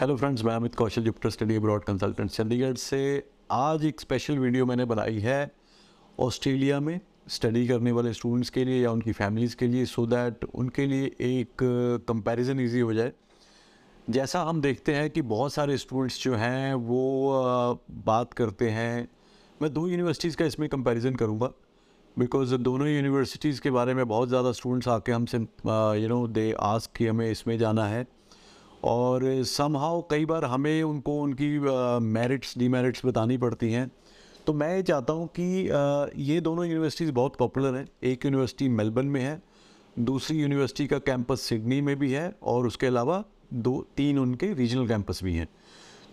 Hello friends मैं Amit Kaushal Jupiter study abroad consultant Chandigarh से। आज एक स्पेशल वीडियो मैंने बनाई है ऑस्ट्रेलिया में स्टडी करने वाले स्टूडेंट्स के लिए या उनकी फैमिलीज़ के लिए सो so दैट उनके लिए एक कंपैरिजन इजी हो जाए। जैसा हम देखते हैं कि बहुत सारे स्टूडेंट्स जो हैं, वो बात करते हैं। मैं दो यूनिवर्सिटीज़ का इसमें कंपैरिजन करूँगा बिकॉज़ दोनों यूनिवर्सिटीज़ के बारे में बहुत ज़्यादा स्टूडेंट्स आके हमसे यू नो दे आस्क कि हमें इसमें जाना है। और समहाउ कई बार हमें उनको, उनकी मेरिट्स डीमेरिट्स बतानी पड़ती हैं। तो मैं ये चाहता हूँ कि ये दोनों यूनिवर्सिटीज़ बहुत पॉपुलर हैं। एक यूनिवर्सिटी मेलबर्न में है, दूसरी यूनिवर्सिटी का कैंपस सिडनी में भी है और उसके अलावा दो, तीन उनके रीजनल कैंपस भी हैं।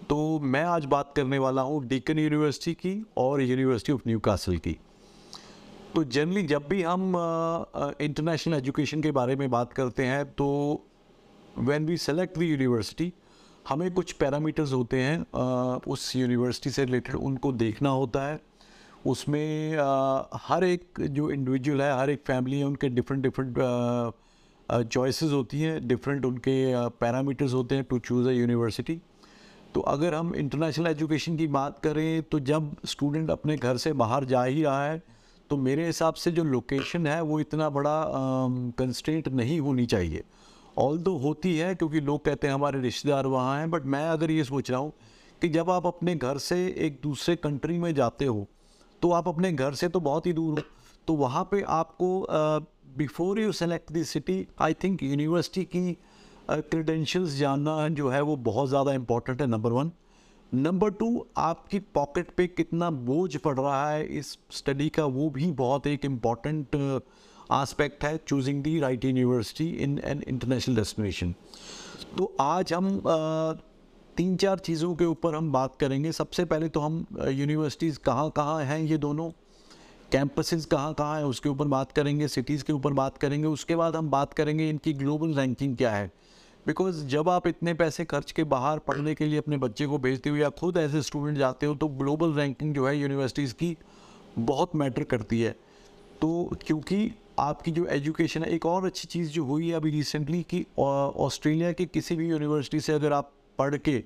तो मैं आज बात करने वाला हूँ डीकन यूनिवर्सिटी की और यूनिवर्सिटी ऑफ़ न्यू की। तो जनरली जब भी हम इंटरनेशनल एजुकेशन के बारे में बात करते हैं तो when we select the university हमें कुछ पैरामीटर्स होते हैं उस यूनिवर्सिटी से रिलेटेड उनको देखना होता है। उसमें हर एक जो इंडिविजुअल है, हर एक फैमिली है, उनके डिफरेंट डिफरेंट चॉइसेस होती हैं डिफरेंट उनके पैरामीटर्स होते हैं टू चूज़ अ यूनिवर्सिटी तो अगर हम इंटरनेशनल एजुकेशन की बात करें तो जब स्टूडेंट अपने घर से बाहर जा ही रहा है तो मेरे हिसाब से जो लोकेशन है, वो इतना बड़ा कंस्ट्रेंट नहीं होनी चाहिए। ऑल दो होती है क्योंकि लोग कहते हैं हमारे रिश्तेदार वहाँ हैं बट मैं अगर ये सोच रहा हूँ कि जब आप अपने घर से एक दूसरे कंट्री में जाते हो तो आप अपने घर से तो बहुत ही दूर हो तो वहाँ पे आपको before you select the city I think university की क्रेडेंशियल्स uh, जानना जो है वो बहुत ज़्यादा इंपॉर्टेंट है नंबर वन नंबर टू आपकी पॉकेट पे कितना बोझ पड़ रहा है इस स्टडी का वो भी बहुत एक इंपॉर्टेंट आस्पेक्ट है choosing the right university in an international destination तो आज हम तीन चार चीज़ों के ऊपर हम बात करेंगे। सबसे पहले तो हम यूनिवर्सिटीज़ कहाँ कहाँ हैं, ये दोनों कैंपसेस कहाँ कहाँ हैं, उसके ऊपर बात करेंगे सिटीज़ के ऊपर बात करेंगे। उसके बाद हम बात करेंगे इनकी ग्लोबल रैंकिंग क्या है। बिकॉज़ जब आप इतने पैसे खर्च के बाहर पढ़ने के लिए अपने बच्चे को भेजते हो या खुद ए स्टूडेंट जाते हो तो ग्लोबल रैंकिंग जो है यूनिवर्सिटीज़ की बहुत मैटर करती है। तो क्योंकि आपकी जो एजुकेशन है एक और अच्छी चीज़ जो हुई है अभी रिसेंटली कि ऑस्ट्रेलिया के किसी भी यूनिवर्सिटी से अगर आप पढ़ के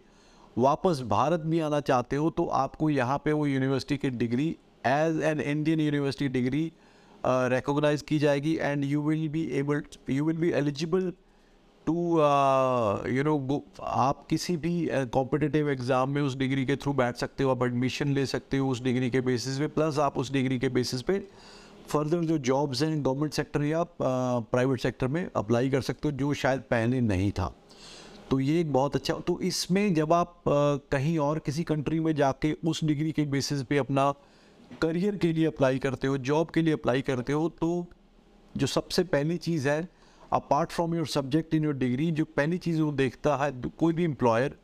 वापस भारत भी आना चाहते हो तो आपको यहाँ पे वो यूनिवर्सिटी की degree as an Indian university degree recognise की जाएगी and you will be able you will be eligible to you know आप किसी भी कॉम्पिटिटिव uh, एग्ज़ाम में उस डिग्री के थ्रू बैठ सकते हो आप एडमिशन ले सकते हो उस डिग्री के बेसिस पे प्लस आप उस डिग्री के बेसिस पे फर्दर जो जॉब्स हैं गवर्नमेंट सेक्टर या प्राइवेट सेक्टर में अप्लाई कर सकते हो, जो शायद पहले नहीं था। तो ये एक बहुत अच्छा तो इसमें जब आप कहीं और किसी कंट्री में जाके उस डिग्री के बेसिस पे अपना करियर के लिए अप्लाई करते हो जॉब के लिए अप्लाई करते हो तो जो सबसे पहली चीज़ है apart from your subject in your degree जो पहली चीज़ वो देखता है कोई भी एम्प्लॉयर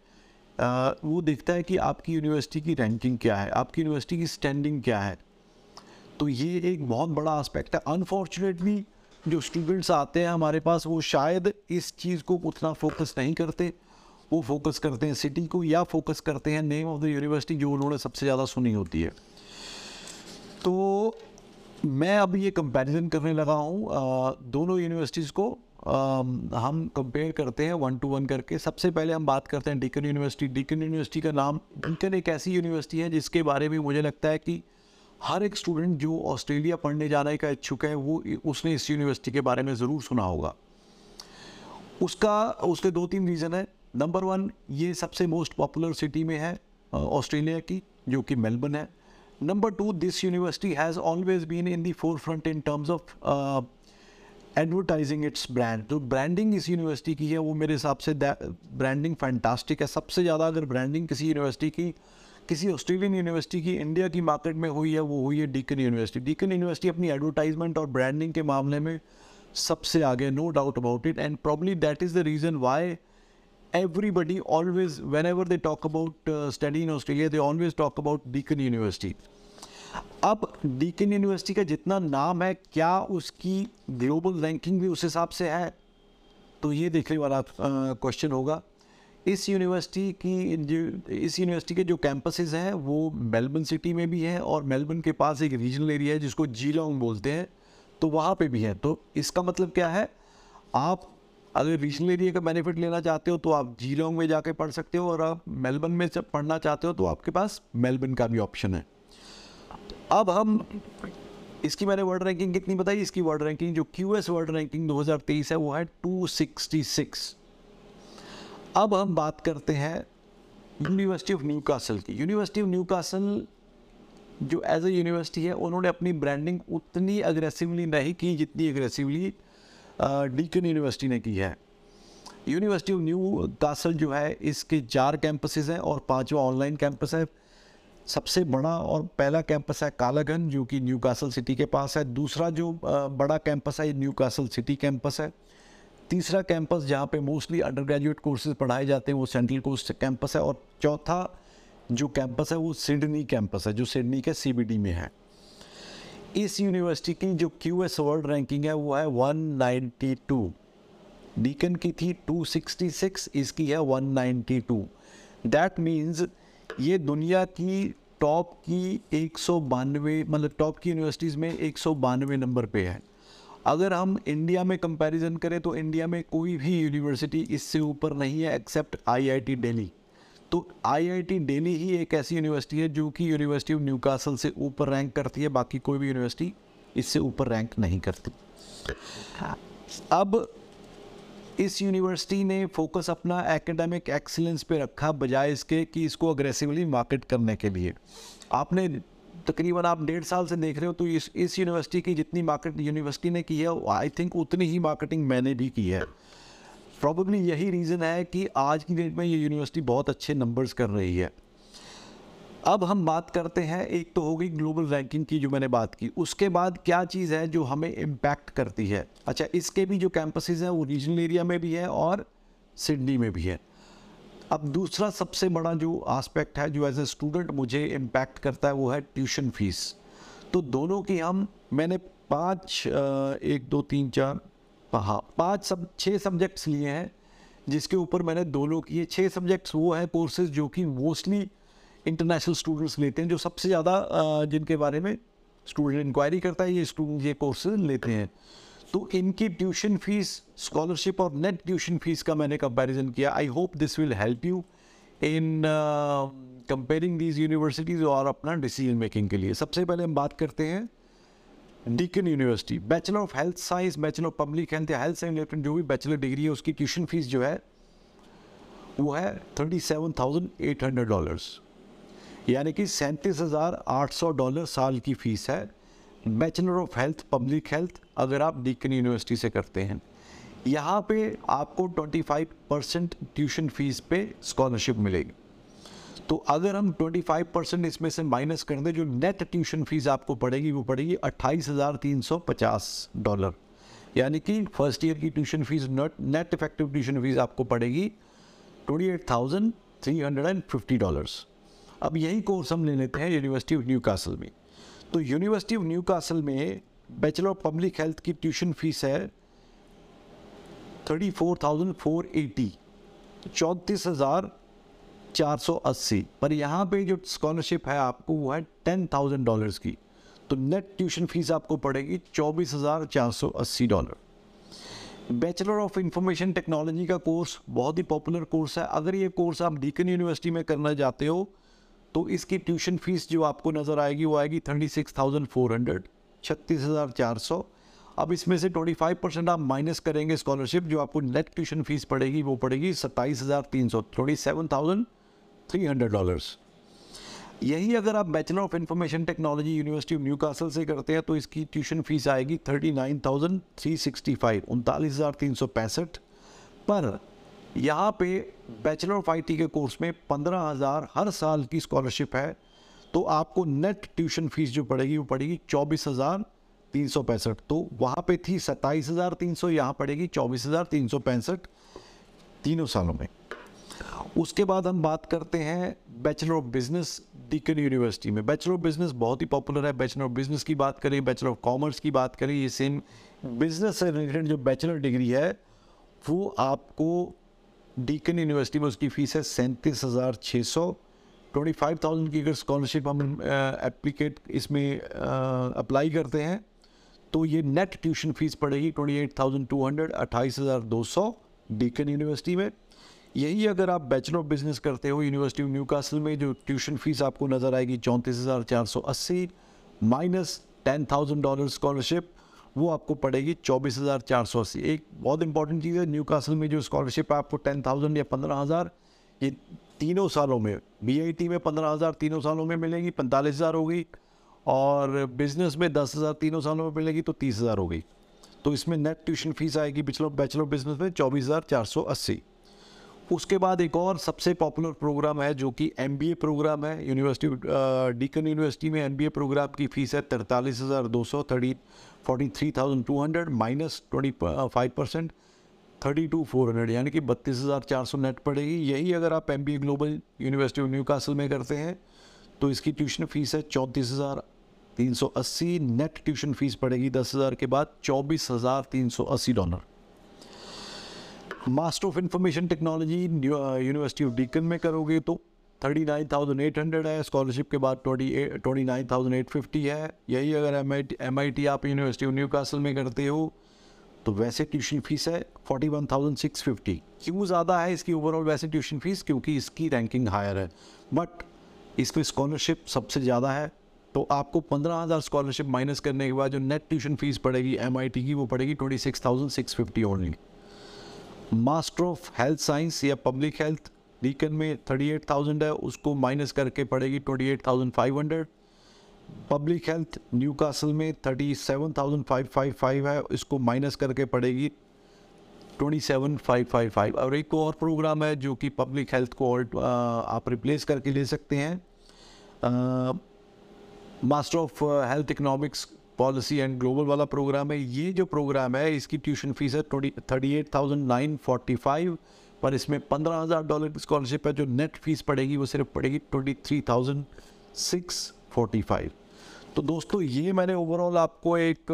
वो देखता है कि आपकी यूनिवर्सिटी की रैंकिंग क्या है, आपकी यूनिवर्सिटी की स्टैंडिंग क्या है। तो ये एक बहुत बड़ा आस्पेक्ट है। अनफॉर्चुनेटली जो स्टूडेंट्स आते हैं हमारे पास वो शायद इस चीज़ को उतना फोकस नहीं करते। वो फोकस करते हैं सिटी को या फोकस करते हैं नेम ऑफ़ द यूनिवर्सिटी जो उन्होंने सबसे ज़्यादा सुनी होती है। तो मैं अभी ये कंपैरिजन करने लगा हूँ। दोनों यूनिवर्सिटीज़ को आ, हम कंपेयर करते हैं वन टू वन करके। सबसे पहले हम बात करते हैं डीकन यूनिवर्सिटी डीकन यूनिवर्सिटी का नाम डीकन एक ऐसी यूनिवर्सिटी है जिसके बारे में मुझे लगता है कि हर एक स्टूडेंट जो ऑस्ट्रेलिया पढ़ने जाने का इच्छुक है, वो उसने इस यूनिवर्सिटी के बारे में ज़रूर सुना होगा। उसका, उसके दो तीन रीज़न है। नंबर वन ये सबसे मोस्ट पॉपुलर सिटी में है ऑस्ट्रेलिया की, जो कि मेलबर्न है। Number two this university has always been in the forefront in terms of advertising its brand जो ब्रांडिंग इस यूनिवर्सिटी की है, वो मेरे हिसाब से ब्रांडिंग फैंटास्टिक है। सबसे ज़्यादा अगर ब्रांडिंग किसी यूनिवर्सिटी की किसी ऑस्ट्रेलियन यूनिवर्सिटी की इंडिया की मार्केट में हुई है वो हुई है डीकन यूनिवर्सिटी डीकन यूनिवर्सिटी अपनी एडवर्टाइजमेंट और ब्रांडिंग के मामले में सबसे आगे no doubt about it and probably that is the reason why everybody always whenever they talk about uh, study in australia they always talk about deakin university. अब Deakin university का जितना नाम है क्या उसकी ग्लोबल रैंकिंग भी उस हिसाब से है? तो ये देखने वाला क्वेश्चन uh, होगा। इस यूनिवर्सिटी की इस यूनिवर्सिटी के जो कैंपसेस हैं, वो मेलबर्न सिटी में भी हैं और मेलबर्न के पास एक रीजनल एरिया है जिसको जीलोंग बोलते हैं तो वहाँ पे भी है। तो इसका मतलब क्या है? आप अगर रीजनल एरिया का बेनिफिट लेना चाहते हो तो आप जीलोंग में जाके पढ़ सकते हो और आप मेलबर्न में जब पढ़ना चाहते हो तो आपके पास मेलबर्न का भी ऑप्शन है। अब हम, इसकी मैंने वर्ल्ड रैंकिंग कितनी बताई? इसकी वर्ल्ड रैंकिंग जो क्यू एस वर्ल्ड रैंकिंग 2023 है, वो है 266 अब हम बात करते हैं यूनिवर्सिटी ऑफ़ न्यू कासल की। यूनिवर्सिटी ऑफ़ न्यू कासल जो एज ए यूनिवर्सिटी है, उन्होंने अपनी ब्रांडिंग उतनी अग्रेसिवली नहीं की जितनी अग्रेसिवली डीकन यूनिवर्सिटी ने की है। यूनिवर्सिटी ऑफ़ न्यू कासल जो है, इसके चार कैंपसेस हैं और पांचवा ऑनलाइन कैंपस है। सबसे बड़ा और पहला कैंपस है कालागन जो कि न्यू कासल सिटी के पास है। दूसरा जो बड़ा कैंपस है, ये न्यू कासल सिटी कैंपस है। तीसरा कैंपस जहाँ पे मोस्टली अंडर ग्रेजुएट कोर्सेज पढ़ाए जाते हैं, वो सेंट्रल कोस्ट कैंपस है और चौथा जो कैंपस है, वो सिडनी कैंपस है, जो सिडनी के सीबीडी में है। इस यूनिवर्सिटी की जो क्यू एस वर्ल्ड रैंकिंग है, वो है 192 डीकन की थी 266 इसकी है 192 दैट मीन्स ये दुनिया की टॉप की एक सौ बानवे मतलब टॉप की यूनिवर्सिटीज़ में एक सौ बानवे नंबर पे है। अगर हम इंडिया में कंपैरिजन करें तो इंडिया में कोई भी यूनिवर्सिटी इससे ऊपर नहीं है एक्सेप्ट आईआईटी दिल्ली तो आईआईटी दिल्ली ही एक ऐसी यूनिवर्सिटी है जो कि यूनिवर्सिटी ऑफ़ न्यूकासल से ऊपर रैंक करती है, बाकी कोई भी यूनिवर्सिटी इससे ऊपर रैंक नहीं करती. अब इस यूनिवर्सिटी ने फोकस अपना एकेडमिक एक्सीलेंस पे रखा, बजाय इसके कि इसको अग्रेसिवली मार्केट करने के लिए. आपने तकरीबन आप डेढ़ साल से देख रहे हो तो इस इस यूनिवर्सिटी की जितनी मार्केट यूनिवर्सिटी ने की है आई थिंक उतनी ही मार्केटिंग मैंने भी की है। प्रॉब्लली यही रीज़न है कि आज की डेट में ये यूनिवर्सिटी बहुत अच्छे नंबर्स कर रही है। अब हम बात करते हैं, एक तो हो गई ग्लोबल रैंकिंग की जो मैंने बात की। उसके बाद क्या चीज़ है जो हमें इम्पैक्ट करती है? अच्छा इसके भी जो कैंपसेस हैं, वो रीजनल एरिया में भी है और सिडनी में भी है। अब दूसरा सबसे बड़ा जो आस्पेक्ट है, जो एज ए स्टूडेंट मुझे इम्पैक्ट करता है, वो है ट्यूशन फ़ीस तो दोनों की हम, मैंने पाँच एक, दो, तीन, चार हाँ पाँच सब छः सब्जेक्ट्स लिए हैं, जिसके ऊपर मैंने दोनों किए छः सब्जेक्ट्स वो हैं कोर्सेज जो कि मोस्टली इंटरनेशनल स्टूडेंट्स लेते हैं, जो सबसे ज़्यादा जिनके बारे में स्टूडेंट इंक्वायरी करता है, ये स्टूडेंट ये कोर्सेज लेते हैं। तो इनकी ट्यूशन फ़ीस स्कॉलरशिप और नेट ट्यूशन फ़ीस का मैंने कंपैरिजन किया। I hope this will help you in comparing these universities और अपना डिसीज़न मेकिंग के लिए। सबसे पहले हम बात करते हैं Deakin university bachelor of health science bachelor of public health या हेल्थ साइंस जो भी बैचलर डिग्री है, उसकी ट्यूशन फ़ीस जो है, वो है thirty seven thousand eight hundred dollars यानी कि सैंतीस हज़ार आठ सौ डॉलर साल की फ़ीस है। Bachelor of health public health अगर आप डीकन यूनिवर्सिटी से करते हैं, यहाँ पे आपको 25 परसेंट ट्यूशन फ़ीस पे स्कॉलरशिप मिलेगी। तो अगर हम 25 परसेंट इसमें से माइनस कर दें, जो नेट ट्यूशन फ़ीस आपको पड़ेगी, वो पड़ेगी अट्ठाईस हज़ार तीन सौ पचास डॉलर यानी कि फ़र्स्ट ईयर की tuition fees net effective tuition fees आपको पड़ेगी twenty eight thousand three hundred and fifty dollars अब यही कोर्स हम ले लेते हैं यूनिवर्सिटी ऑफ़ न्यू कासल में। तो यूनिवर्सिटी ऑफ़ न्यू कासल में बैचलर ऑफ़ पब्लिक हेल्थ की ट्यूशन फ़ीस है thirty four thousand four eighty चौंतीस हज़ार 480 पर यहाँ पे जो स्कॉलरशिप है आपको वो है टेन थाउज़ेंड डॉलर्स की। तो नेट ट्यूशन फ़ीस आपको पड़ेगी चौबीस हज़ार चार सौ अस्सी dollar. Bachelor of information technology का कोर्स बहुत ही पॉपुलर कोर्स है। अगर ये कोर्स आप डीकन यूनिवर्सिटी में करना चाहते हो तो इसकी ट्यूशन फ़ीस जो आपको नज़र आएगी वो आएगी thirty six thousand four hundred, छत्तीस हज़ार चार सौ। अब इसमें से 25 परसेंट आप माइनस करेंगे स्कॉलरशिप, जो आपको नेट ट्यूशन फ़ीस पड़ेगी, वो पड़ेगी सत्ताईस हज़ार तीन सौ thirty seven thousand three hundred dollars. यही अगर आप bachelor of information technology university of Newcastle से करते हैं तो इसकी ट्यूशन फ़ीस आएगी thirty nine thousand three sixty five, उनतालीस हज़ार तीन सौ पैंसठ। पर यहाँ पे बैचलर ऑफ़ आईटी के कोर्स में पंद्रह हज़ार हर साल की स्कॉलरशिप है तो आपको नेट ट्यूशन फ़ीस जो पड़ेगी, वो पड़ेगी चौबीस हज़ार तीन सौ पैंसठ। तो वहाँ पे थी सत्ताईस हज़ार तीन सौ, यहाँ पड़ेगी चौबीस हज़ार तीन सौ पैंसठ तीनों सालों में। उसके बाद हम बात करते हैं bachelor of business Deakin university में। बैचलर ऑफ़ बिज़नेस बहुत ही पॉपुलर है। बैचलर ऑफ़ बिज़नेस की बात करें बैचलर ऑफ़ कॉमर्स की बात करें, ये सेम बिज़नेस से रिलेटेड जो बैचलर डिग्री है, वो आपको डीकन यूनिवर्सिटी में उसकी फ़ीस है सैंतीस हज़ार छः सौ। ट्वेंटी फाइव थाउज़ेंड की अगर स्कॉलरशिप हम एप्लीकेट इसमें अप्लाई करते हैं तो ये नेट ट्यूशन फ़ीस पड़ेगी twenty eight thousand two hundred अट्ठाईस हज़ार दो सौ डीकन यूनिवर्सिटी में। यही अगर आप बैचलर ऑफ़ बिज़नेस करते हो यूनिवर्सिटी ऑफ़ न्यू कासल में, जो ट्यूशन फ़ीस आपको नज़र आएगी चौंतीस हज़ार चार सौ अस्सी minus ten thousand dollar scholarship वो आपको पड़ेगी चौबीस हज़ार चार सौ अस्सी। एक बहुत इंपॉर्टेंट चीज़ है न्यू कासल में जो स्कॉलरशिप है, आपको टेन थाउज़ेंड या पंद्रह हज़ार, ये तीनों सालों में बी में पंद्रह हज़ार तीनों सालों में मिलेगी, पैंतालीस हज़ार होगी और बिज़नेस में दस हज़ार तीनों सालों में मिलेगी तो तीस हज़ार हो गई। तो इसमें नेट ट्यूशन फ़ीस आएगी पिछले बैचलर बिज़नेस में चौबीस हज़ार चार सौ अस्सी। उसके बाद एक और सबसे पॉपुलर प्रोग्राम है जो कि एमबीए प्रोग्राम है। यूनिवर्सिटी डीकन यूनिवर्सिटी में एमबीए प्रोग्राम की फ़ीस है तरतालीस हज़ार दो सौ thirty forty three thousand two hundred minus twenty five percent thirty two four hundred यानी कि बत्तीस हज़ार चार सौ नेट पड़ेगी। यही अगर आप MBA global university of Newcastle में करते हैं तो इसकी ट्यूशन फ़ीस है चौंतीस हज़ार तीन सौ अस्सी नेट ट्यूशन फ़ीस पड़ेगी दस हज़ार के बाद चौबीस हज़ार तीन सौ अस्सी dollar master of information technology university of Deakin में करोगे तो thirty nine thousand eight hundred है। स्कॉलरशिप के बाद twenty twenty nine thousand eight fifty है। यही अगर M I T M I T आप यूनिवर्सिटी ऑफ़ न्यू कासल में करते हो तो वैसे ट्यूशन फ़ीस है forty one thousand six fifty क्यों ज़्यादा है इसकी ओवरऑल वैसे ट्यूशन फ़ीस क्योंकि इसकी रैंकिंग हायर है। बट इसमें स्कॉलरशिप सबसे ज़्यादा है। तो आपको पंद्रह हज़ार स्कॉलरशिप माइनस करने के बाद जो नेट ट्यूशन फ़ीस पड़ेगी एम आई टी की, वो पड़ेगी twenty six thousand six fifty only master of health science या पब्लिक हेल्थ डीकन में थर्टी एट थाउज़ेंड है, उसको माइनस करके पड़ेगी twenty eight thousand five hundred public health Newcastle में thirty seven thousand five five five है, इसको minus करके पड़ेगी twenty seven five five five और एक और प्रोग्राम है जो कि पब्लिक हेल्थ को और आप रिप्लेस करके ले सकते हैं। Master of health economics policy and global वाला प्रोग्राम है ये जो प्रोग्राम है इसकी ट्यूशन फ़ीस है twenty thirty eight thousand nine forty five पर इसमें पंद्रह हज़ार डॉलर की स्कॉलरशिप है जो नेट फ़ीस पड़ेगी वो सिर्फ़ पड़ेगी twenty three thousand six forty five तो दोस्तों ये मैंने ओवरऑल आपको एक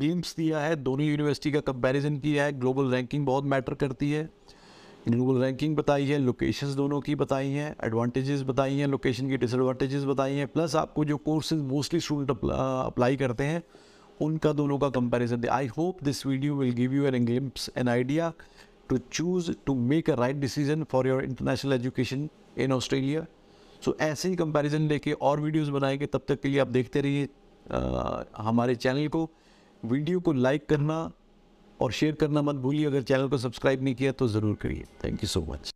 गेम्स दिया है दोनों यूनिवर्सिटी का कंपैरिजन किया है ग्लोबल रैंकिंग बहुत मैटर करती है ग्लोबल रैंकिंग बताई है लोकेशंस दोनों की बताई हैं एडवांटेजेस बताई हैं लोकेशन की डिसएडवांटेजेस बताई हैं प्लस आपको जो कोर्सेज मोस्टली स्टूडेंट अप्लाई करते हैं, उनका दोनों का comparison I hope this video will give you an glimpse an idea to choose to make a right decision for your international education in Australia so ऐसे ही comparison लेके और videos बनाएँगे, तब तक के लिए आप देखते रहिए हमारे चैनल को। वीडियो को लाइक करना और शेयर करना मत भूलिए। अगर चैनल को सब्सक्राइब नहीं किया तो ज़रूर करिए। Thank you so much